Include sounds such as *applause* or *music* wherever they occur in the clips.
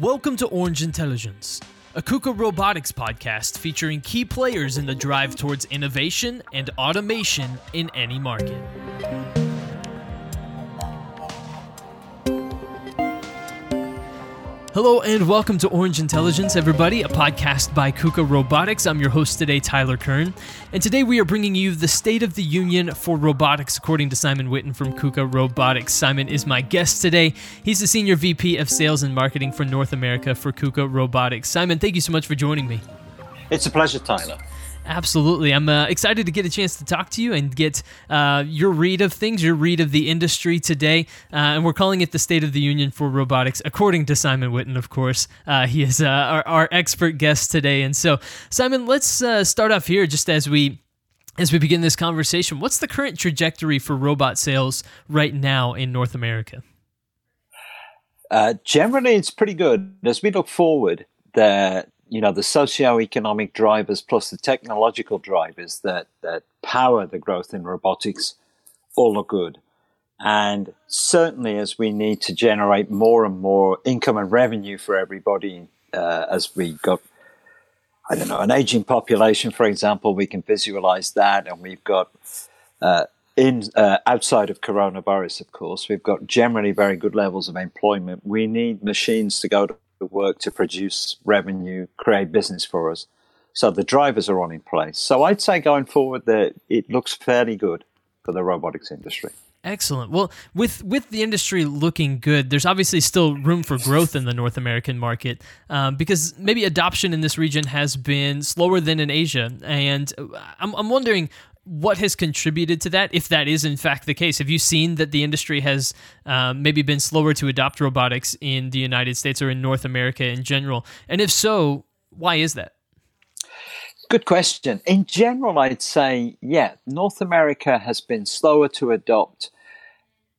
Welcome to Orange Intelligence, a KUKA Robotics podcast featuring key players in the drive towards innovation and automation in any market. Hello and welcome to Orange Intelligence, everybody, a podcast by KUKA Robotics. I'm your host today, Tyler Kern, and today we are bringing you the State of the Union for Robotics, according to Simon Witten from KUKA Robotics. Simon is my guest today. He's the Senior VP of Sales and Marketing for North America for KUKA Robotics. Simon, thank you so much for joining me. It's a pleasure, Tyler. Absolutely. I'm uh, excited to get a chance to talk to you and get uh, your read of things, your read of the industry today. Uh, and we're calling it the State of the Union for Robotics, according to Simon Witten, of course. Uh, he is uh, our, our, expert guest today. And so, Simon, let's uh, start off here just as we. As we begin this conversation, what's the current trajectory for robot sales right now in North America? generally, it's pretty good. As we look forward, the you know the socio-economic drivers plus the technological drivers that that power the growth in robotics all look good. And certainly as we need to generate more and more income and revenue for everybody uh, as we got i don't know an aging population for example we can visualize that. And we've got uh, in uh, outside of coronavirus of course we've got generally very good levels of employment. We need machines to go to work to produce revenue, create business for us. So the drivers are all in place. So I'd say going forward that it looks fairly good for the robotics industry. Excellent. Well, with with the industry looking good, there's obviously still room for growth in the North American market um, because maybe adoption in this region has been slower than in Asia, and I'm, I'm wondering what has contributed to that, if that is in fact the case? Have you seen that the industry has um, maybe been slower to adopt robotics in the United States or in North America in general? And if so, why is that? Good question. In general, I'd say, yeah, North America has been slower to adopt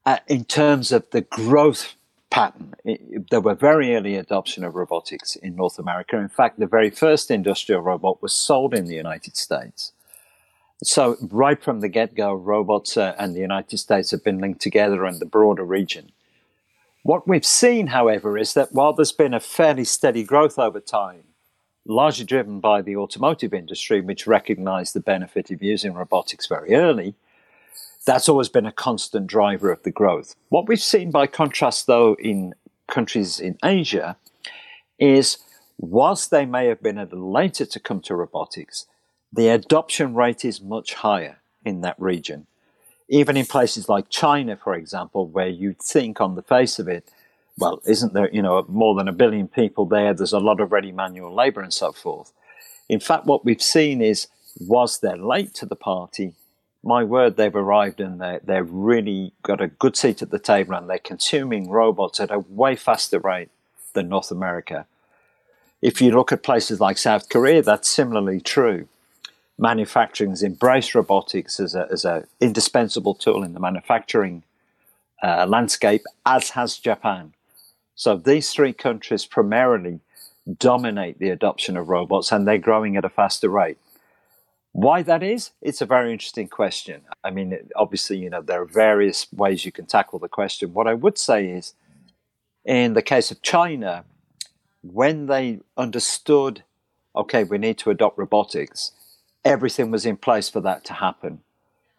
uh, in terms of the growth pattern. It, there were very early adoption of robotics in North America. In fact, the very first industrial robot was sold in the United States. So, right from the get go, robots uh, and the United States have been linked together in the broader region. What we've seen, however, is that while there's been a fairly steady growth over time, largely driven by the automotive industry, which recognized the benefit of using robotics very early, that's always been a constant driver of the growth. What we've seen, by contrast, though, in countries in Asia, is whilst they may have been a little later to come to robotics, the adoption rate is much higher in that region. Even in places like China, for example, where you'd think on the face of it, well, isn't there, you know, more than a billion people there? There's a lot of ready manual labor and so forth. In fact, what we've seen is, was they're late to the party, my word, they've arrived and they're, they've really got a good seat at the table and they're consuming robots at a way faster rate than North America. If you look at places like South Korea, that's similarly true manufacturing has embraced robotics as a as a indispensable tool in the manufacturing uh, landscape, as has Japan. So these three countries primarily dominate the adoption of robots, and they're growing at a faster rate. Why that is? It's a very interesting question. I mean, obviously, you know, there are various ways you can tackle the question. What I would say is, in the case of China, when they understood, okay, we need to adopt robotics, everything was in place for that to happen.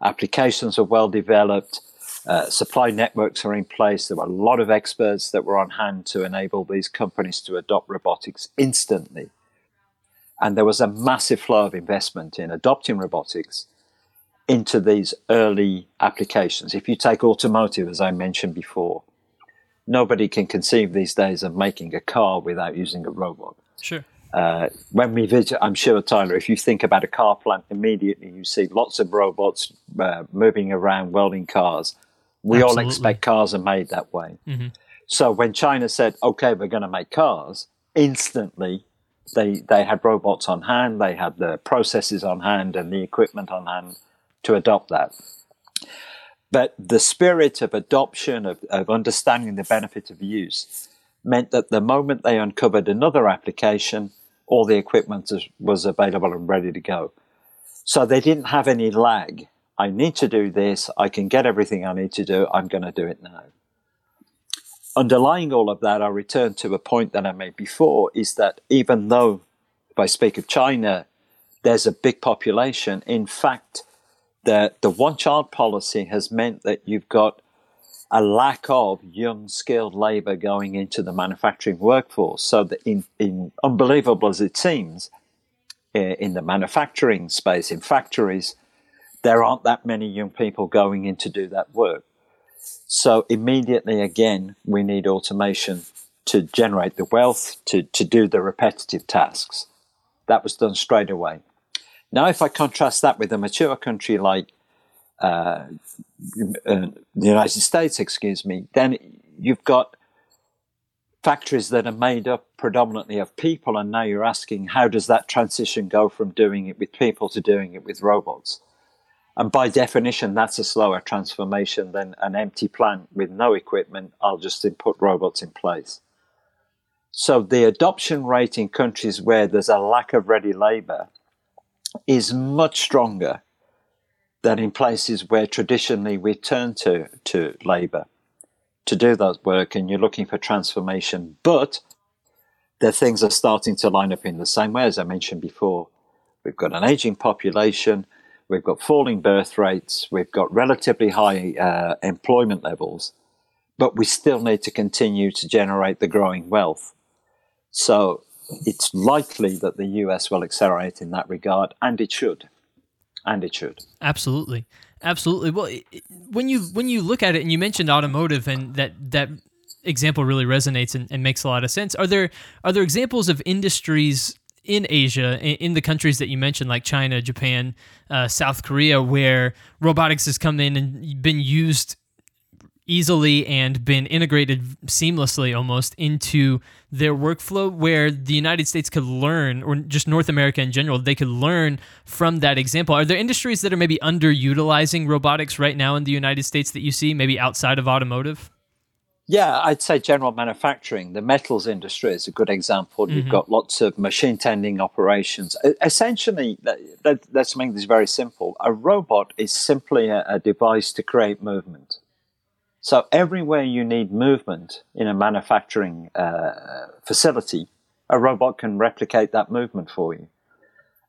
Applications are well developed, uh, supply networks are in place. There were a lot of experts that were on hand to enable these companies to adopt robotics instantly. And there was a massive flow of investment in adopting robotics into these early applications. If you take automotive, as I mentioned before, nobody can conceive these days of making a car without using a robot. Sure. Uh, when we visit, I'm sure, Tyler, if you think about a car plant, immediately you see lots of robots uh, moving around welding cars. We Absolutely. all expect cars are made that way. Mm-hmm. So when China said, okay, we're going to make cars, instantly they, they had robots on hand, they had the processes on hand and the equipment on hand to adopt that. But the spirit of adoption, of, of understanding the benefit of use, meant that the moment they uncovered another application, all the equipment was available and ready to go. So they didn't have any lag. I need to do this. I can get everything I need to do. I'm going to do it now. underlying all of that, I return to a point that I made before is that even though, if I speak of China, there's a big population, in fact, the, the one child policy has meant that you've got a lack of young skilled labor going into the manufacturing workforce. So that in, in unbelievable as it seems, in the manufacturing space, in factories, there aren't that many young people going in to do that work. So immediately again, we need automation to generate the wealth, to, to do the repetitive tasks. That was done straight away. Now, if I contrast that with a mature country like uh, uh, the United States, excuse me, then you've got factories that are made up predominantly of people, and now you're asking how does that transition go from doing it with people to doing it with robots? And by definition, that's a slower transformation than an empty plant with no equipment. I'll just input robots in place. So the adoption rate in countries where there's a lack of ready labor is much stronger than in places where traditionally we turn to, to labor to do that work and you're looking for transformation. But the things are starting to line up in the same way as I mentioned before. We've got an aging population, we've got falling birth rates, we've got relatively high uh, employment levels, but we still need to continue to generate the growing wealth. So it's likely that the US will accelerate in that regard, and it should. And it should. Absolutely. Absolutely. Well, when you when you look at it, and you mentioned automotive, and that that example really resonates and, and makes a lot of sense. Are there are there examples of industries in Asia, in the countries that you mentioned, like China, Japan, uh, South Korea, where robotics has come in and been used easily and been integrated seamlessly almost into their workflow where the United States could learn or just North America in general they could learn from that example are there industries that are maybe underutilizing robotics right now in the United States that you see maybe outside of automotive yeah, I'd say general manufacturing. The metals industry is a good example. Mm-hmm. You've got lots of machine tending operations. Essentially, us make this very simple. A robot is simply a, a device to create movement. So everywhere you need movement in a manufacturing uh, facility, a robot can replicate that movement for you.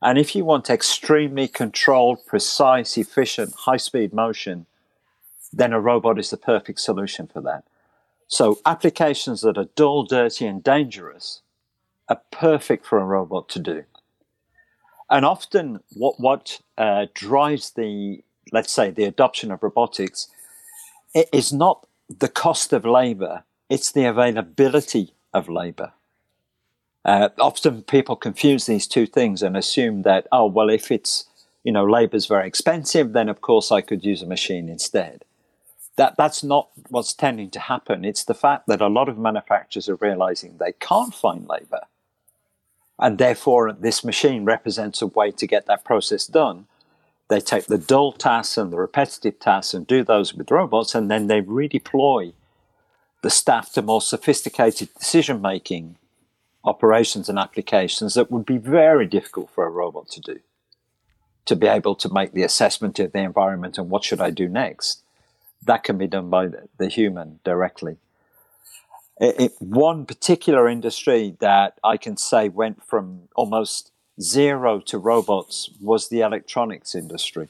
And if you want extremely controlled, precise, efficient, high speed motion, then a robot is the perfect solution for that. So applications that are dull, dirty, and dangerous are perfect for a robot to do. And often, what what uh, drives the let's say the adoption of robotics it is not the cost of labor, it's the availability of labor. Uh, often people confuse these two things and assume that, oh, well, if it's, you know, labor is very expensive, then of course I could use a machine instead. That, that's not what's tending to happen. It's the fact that a lot of manufacturers are realizing they can't find labor. And therefore, this machine represents a way to get that process done they take the dull tasks and the repetitive tasks and do those with robots, and then they redeploy the staff to more sophisticated decision making operations and applications that would be very difficult for a robot to do. To be able to make the assessment of the environment and what should I do next, that can be done by the, human directly. It, it, one particular industry that I can say went from almost zero to robots was the electronics industry.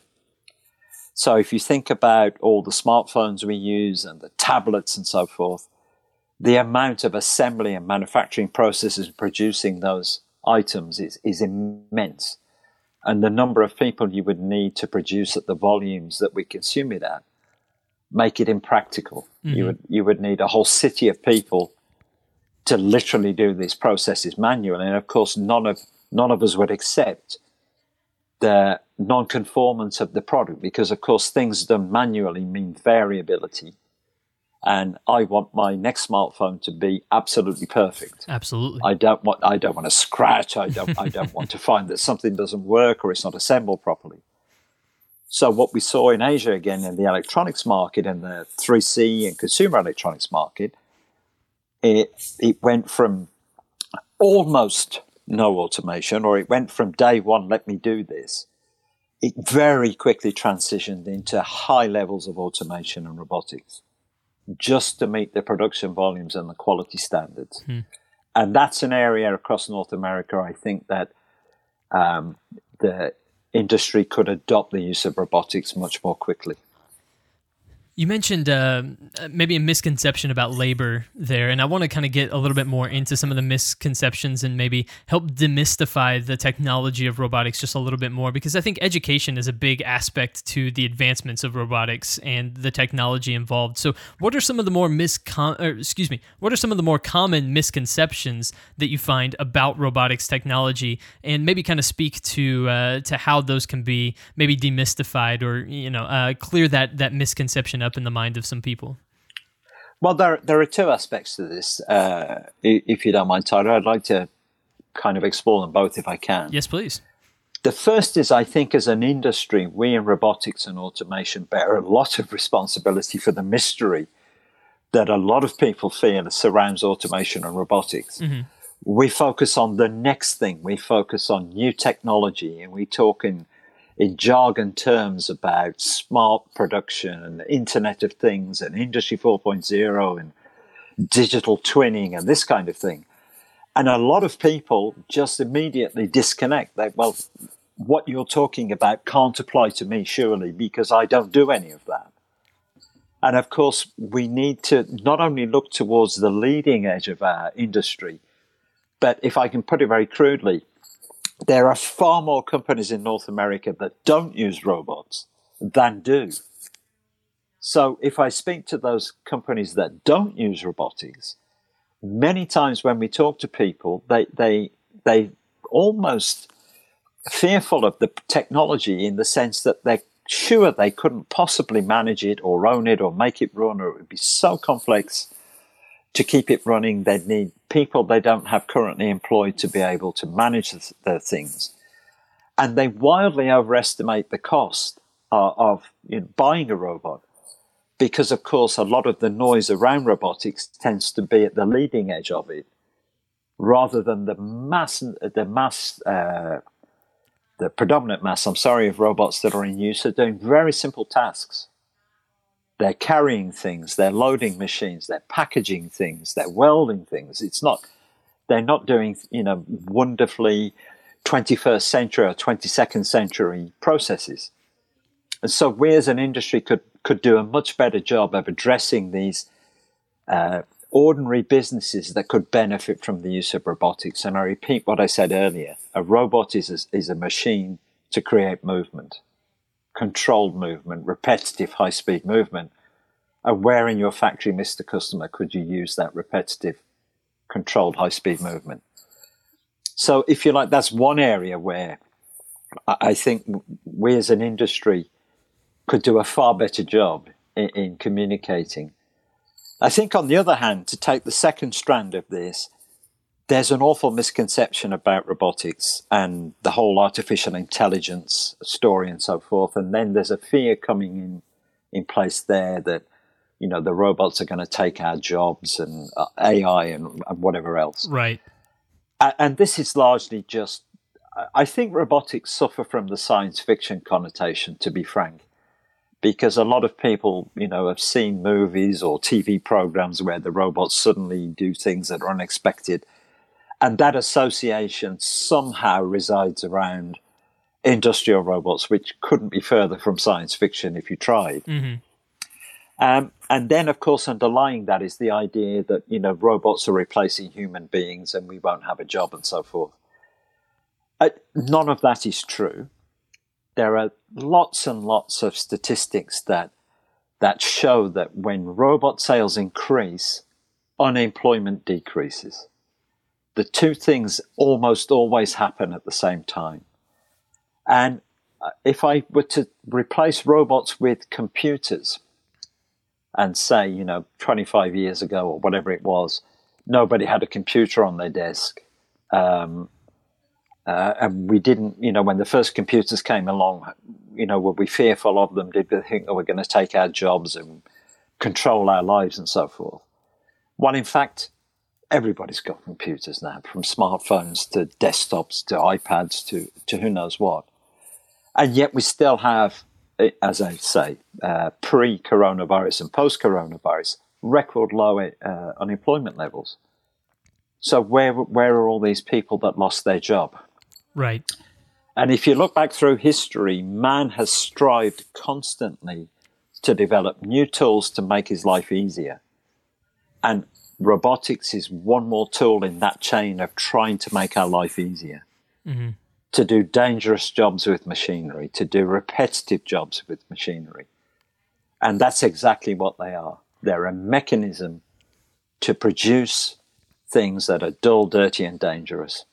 So if you think about all the smartphones we use and the tablets and so forth, the amount of assembly and manufacturing processes producing those items is, is immense. And the number of people you would need to produce at the volumes that we consume it at make it impractical. Mm-hmm. You would you would need a whole city of people to literally do these processes manually. And of course none of none of us would accept the non-conformance of the product because of course things done manually mean variability and I want my next smartphone to be absolutely perfect. Absolutely. I don't want I don't want to scratch. I don't I don't want to *laughs* find that something doesn't work or it's not assembled properly. So what we saw in Asia again in the electronics market and the 3C and consumer electronics market, it it went from almost no automation, or it went from day one, let me do this, it very quickly transitioned into high levels of automation and robotics. just to meet the production volumes and the quality standards. Hmm. And that's an area across North America, I think, that um, the industry could adopt the use of robotics much more quickly. You mentioned uh, maybe a misconception about labor there, and I want to kind of get a little bit more into some of the misconceptions and maybe help demystify the technology of robotics just a little bit more because I think education is a big aspect to the advancements of robotics and the technology involved. So, what are some of the more miscon or, excuse me, what are some of the more common misconceptions that you find about robotics technology, and maybe kind of speak to uh, to how those can be maybe demystified or you know uh, clear that that misconception up in the mind of some people? Well, there there are two aspects to this. Uh, if you don't mind, Tyler, I'd like to kind of explore them both if I can. Yes, please. The first is I think as an industry, we in robotics and automation bear a lot of responsibility for the mystery that a lot of people feel surrounds automation and robotics. Mm-hmm. We focus on the next thing. We focus on new technology, and we talk in in jargon terms about smart production and the Internet of Things and Industry 4.0 and digital twinning and this kind of thing. And a lot of people just immediately disconnect. They, well, what you're talking about can't apply to me, surely, because I don't do any of that. And of course, we need to not only look towards the leading edge of our industry, but if I can put it very crudely, there are far more companies in North America that don't use robots than do. So if I speak to those companies that don't use robotics, many times when we talk to people, they they they almost fearful of the technology in the sense that they're sure they couldn't possibly manage it or own it or make it run or it would be so complex to keep it running, they'd need people they don't have currently employed to be able to manage their things. And they wildly overestimate the cost uh, of you know, buying a robot because, of course, a lot of the noise around robotics tends to be at the leading edge of it rather than the mass, the mass, uh, the predominant mass, I'm sorry, of robots that are in use are doing very simple tasks they're carrying things, they're loading machines, they're packaging things, they're welding things. It's not, they're not doing, you know, wonderfully 21st century or 22nd century processes. And so we as an industry could, could do a much better job of addressing these uh, ordinary businesses that could benefit from the use of robotics. And I repeat what I said earlier a robot is a, is a machine to create movement controlled movement, repetitive high speed movement. And where in your factory, Mr. Customer, could you use that repetitive controlled high speed movement? So, if you like, that's one area where I think we as an industry could do a far better job in, in communicating. I think, on the other hand, to take the second strand of this, there's an awful misconception about robotics and the whole artificial intelligence story and so forth. And then there's a fear coming in in place there that you know the robots are going to take our jobs and uh, AI and, and, whatever else. Right. And, and this is largely just. I think robotics suffer from the science fiction connotation, to be frank, because a lot of people, you know, have seen movies or TV programs where the robots suddenly do things that are unexpected and that association somehow resides around industrial robots, which couldn't be further from science fiction if you tried. Mm-hmm. Um, and then, of course, underlying that is the idea that you know robots are replacing human beings and we won't have a job and so forth. Uh, none of that is true. There are lots and lots of statistics that that show that when robot sales increase, unemployment decreases the two things almost always happen at the same time. And uh, if I were to replace robots with computers and say, you know, 25 years ago or whatever it was, nobody had a computer on their desk. Um, uh, and we didn't, you know, when the first computers came along, you know, were we fearful of them? Did we think, oh, we're going to take our jobs and control our lives and so forth? Well, in fact, everybody's got computers now, from smartphones to desktops to iPads to, to who knows what. And yet we still have, as I say, uh, pre coronavirus and post coronavirus, record low uh, unemployment levels. So where where are all these people that lost their job? Right. And if you look back through history, man has strived constantly to develop new tools to make his life easier. And robotics is one more tool in that chain of trying to make our life easier. Mm-hmm. To do dangerous jobs with machinery, to do repetitive jobs with machinery. And that's exactly what they are. They're a mechanism to produce things that are dull, dirty, and dangerous.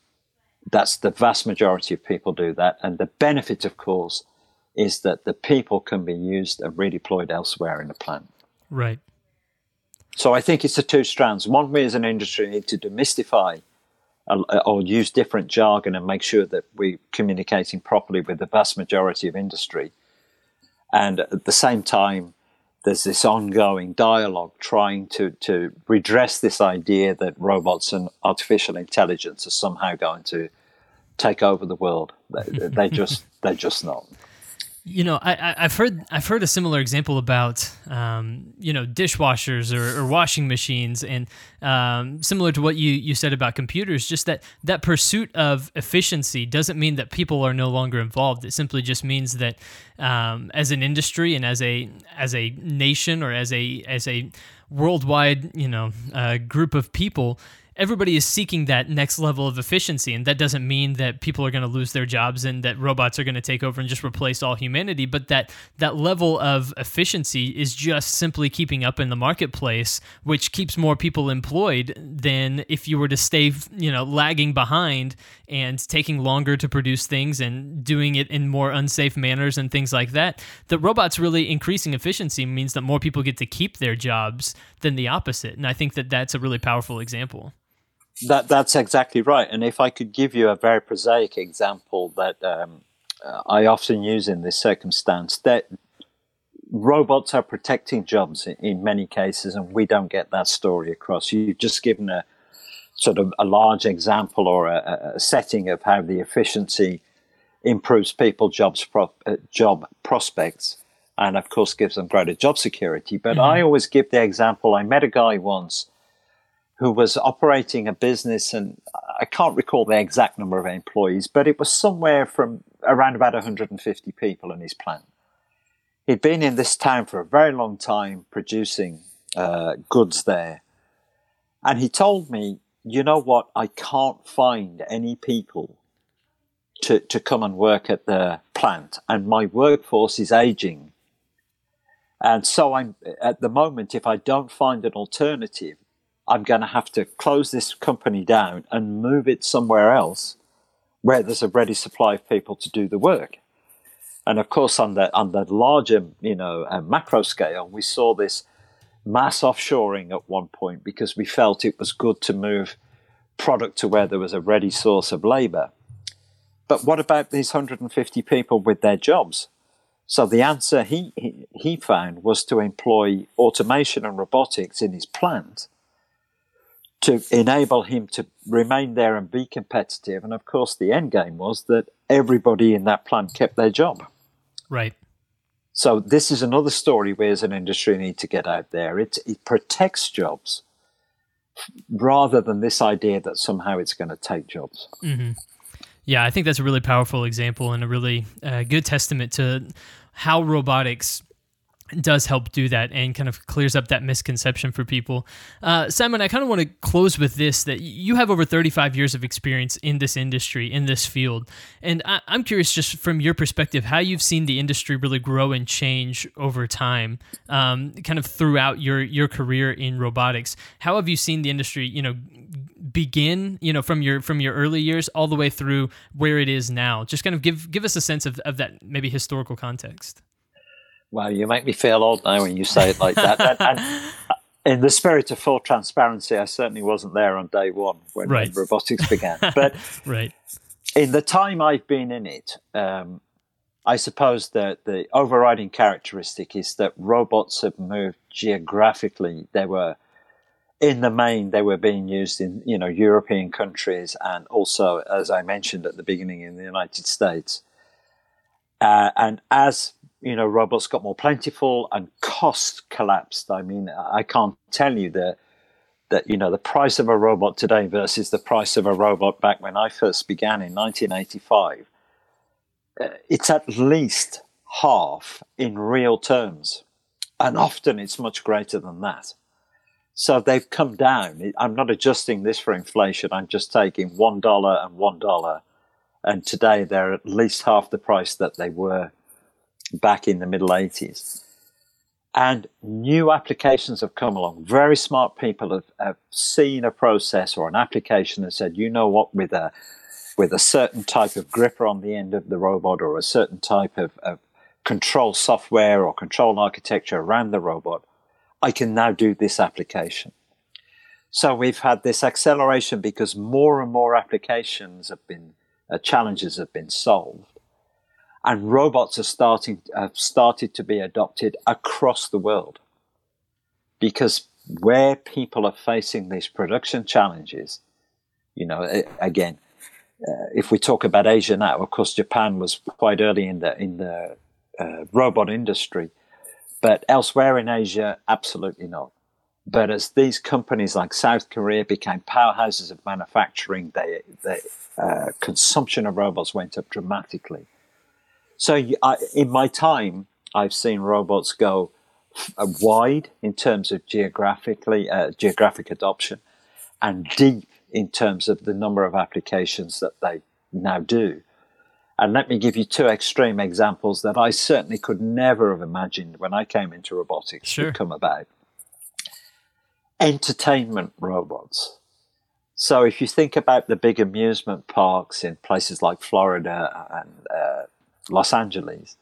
That's the vast majority of people do that. And the benefit, of course, is that the people can be used and redeployed elsewhere in the plant. Right. So I think it's the two strands. One, we as an industry need to demystify uh, uh, or use different jargon and make sure that we're communicating properly with the vast majority of industry. And at the same time, there's this ongoing dialogue trying to, to redress this idea that robots and artificial intelligence are somehow going to take over the world. They, they just *laughs* they're just not. You know, I, have heard I've heard a similar example about um, you know dishwashers or, or washing machines, and um, similar to what you, you said about computers, just that that pursuit of efficiency doesn't mean that people are no longer involved. It simply just means that um, as an industry and as a as a nation or as a as a worldwide you know uh, group of people everybody is seeking that next level of efficiency and that doesn't mean that people are going to lose their jobs and that robots are going to take over and just replace all humanity but that that level of efficiency is just simply keeping up in the marketplace which keeps more people employed than if you were to stay you know lagging behind and taking longer to produce things and doing it in more unsafe manners and things like that. The robots really increasing efficiency means that more people get to keep their jobs than the opposite and i think that that's a really powerful example that that's exactly right. And if I could give you a very prosaic example that um, I often use in this circumstance, that robots are protecting jobs in, in, many cases, and we don't get that story across. You've just given a sort of a large example or a, a setting of how the efficiency improves people jobs pro, uh, job prospects and of course gives them greater job security but mm-hmm. i always give the example i met a guy once who was operating a business, and I can't recall the exact number of employees, but it was somewhere from around about 150 people in his plant. He'd been in this town for a very long time producing uh, goods there. And he told me, you know what, I can't find any people to, to come and work at the plant, and my workforce is aging. And so I'm at the moment, if I don't find an alternative, I'm going to have to close this company down and move it somewhere else where there's a ready supply of people to do the work. And of course, on the on the larger, you know, uh, macro scale, we saw this mass offshoring at one point because we felt it was good to move product to where there was a ready source of labor. But what about these 150 people with their jobs? So the answer he, he, he found was to employ automation and robotics in his plant to enable him to remain there and be competitive. And of course, the end game was that everybody in that plant kept their job. Right. So this is another story we as an industry need to get out there. It, it protects jobs rather than this idea that somehow it's going to take jobs. Mm-hmm. Yeah, I think that's a really powerful example and a really uh, good testament to how robotics does help do that and kind of clears up that misconception for people. Uh, Simon, I kind of want to close with this that you have over 35 years of experience in this industry, in this field. And I, am curious, just from your perspective, how you've seen the industry really grow and change over time, um, kind of throughout your, your career in robotics. How have you seen the industry, you know, begin, you know, from your from your early years all the way through where it is now? Just kind of give give us a sense of, of that maybe historical context. Wow, you make me feel old now when you say it like that. and, and, *laughs* in the spirit of full transparency, I certainly wasn't there on day one when, right. robotics began. *laughs* But right. in the time I've been in it, um, I suppose that the overriding characteristic is that robots have moved geographically. They were, in the main, they were being used in you know European countries and also, as I mentioned at the beginning, in the United States. Uh, and as you know, robots got more plentiful and costs collapsed. I mean, I can't tell you that that you know the price of a robot today versus the price of a robot back when I first began in 1985. Uh, it's at least half in real terms, and often it's much greater than that. So they've come down. I'm not adjusting this for inflation. I'm just taking one dollar and one dollar, and today they're at least half the price that they were back in the middle 80s. And new applications have come along. Very smart people have, have seen a process or an application and said, you know what, with a with a certain type of gripper on the end of the robot or a certain type of, of control software or control architecture around the robot, I can now do this application. So we've had this acceleration because more and more applications have been, uh, challenges have been solved and robots are starting have started to be adopted across the world. Because where people are facing these production challenges you know again uh, if we talk about Asia now of course Japan was quite early in the in the uh, robot industry. But elsewhere in Asia absolutely not. But as these companies like South Korea became powerhouses of manufacturing, the uh, consumption of robots went up dramatically. So I, in my time, I've seen robots go uh, wide in terms of geographically uh, geographic adoption, and deep in terms of the number of applications that they now do. And let me give you two extreme examples that I certainly could never have imagined when I came into robotics sure. would come about. Entertainment robots. So if you think about the big amusement parks in places like Florida and uh, Los Angeles,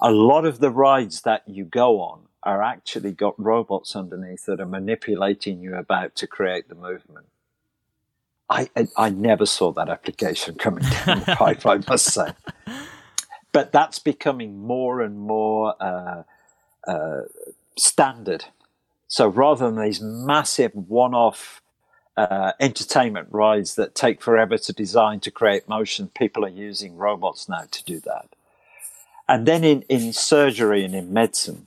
a lot of the rides that you go on are actually got robots underneath that are manipulating you about to create the movement. I, I, I never saw that application coming down the *laughs* pipe, I must say. But that's becoming more and more uh, uh, standard. So rather than these massive one off uh, entertainment rides that take forever to design to create motion. People are using robots now to do that. And then in, in surgery and in medicine,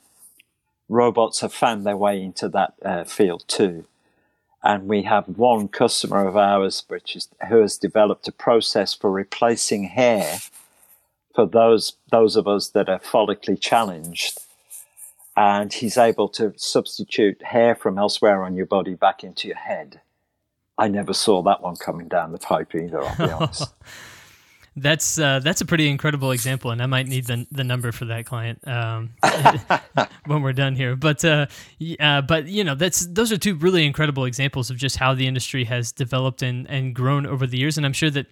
robots have found their way into that uh, field too. And we have one customer of ours which is, who has developed a process for replacing hair for those those of us that are follically challenged. And he's able to substitute hair from elsewhere on your body back into your head. I never saw that one coming down the pipe either. I'll be honest. *laughs* That's uh, that's a pretty incredible example, and I might need the the number for that client um, *laughs* when we're done here. But uh, uh, but you know that's those are two really incredible examples of just how the industry has developed and and grown over the years, and I'm sure that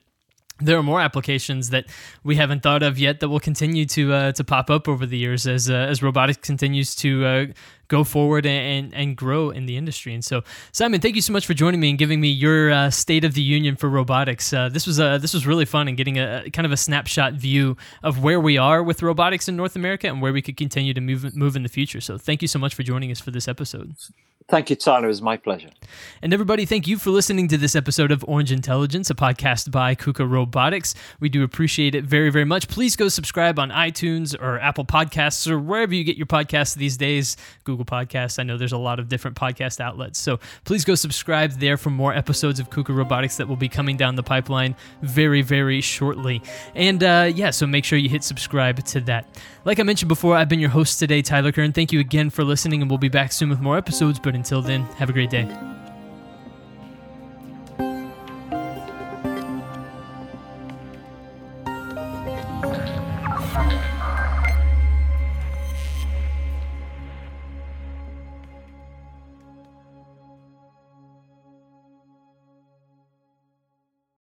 there are more applications that we haven't thought of yet that will continue to uh, to pop up over the years as uh, as robotics continues to uh, go forward and, and grow in the industry. And so, Simon, thank you so much for joining me and giving me your uh, state of the union for robotics. Uh, this was uh, this was really fun and getting a, kind of a snapshot view of where we are with robotics in North America and where we could continue to move move in the future. So, thank you so much for joining us for this episode. Thank you, Tyler. It was my pleasure. And everybody, thank you for listening to this episode of Orange Intelligence, a podcast by KUKA Robotics. We do appreciate it very, very much. Please go subscribe on iTunes or Apple Podcasts or wherever you get your podcasts these days, Google Podcasts. I know there's a lot of different podcast outlets. So please go subscribe there for more episodes of KUKA Robotics that will be coming down the pipeline very, very shortly. And uh, yeah, so make sure you hit subscribe to that. Like I mentioned before, I've been your host today, Tyler Kern. Thank you again for listening, and we'll be back soon with more episodes. But until then, have a great day.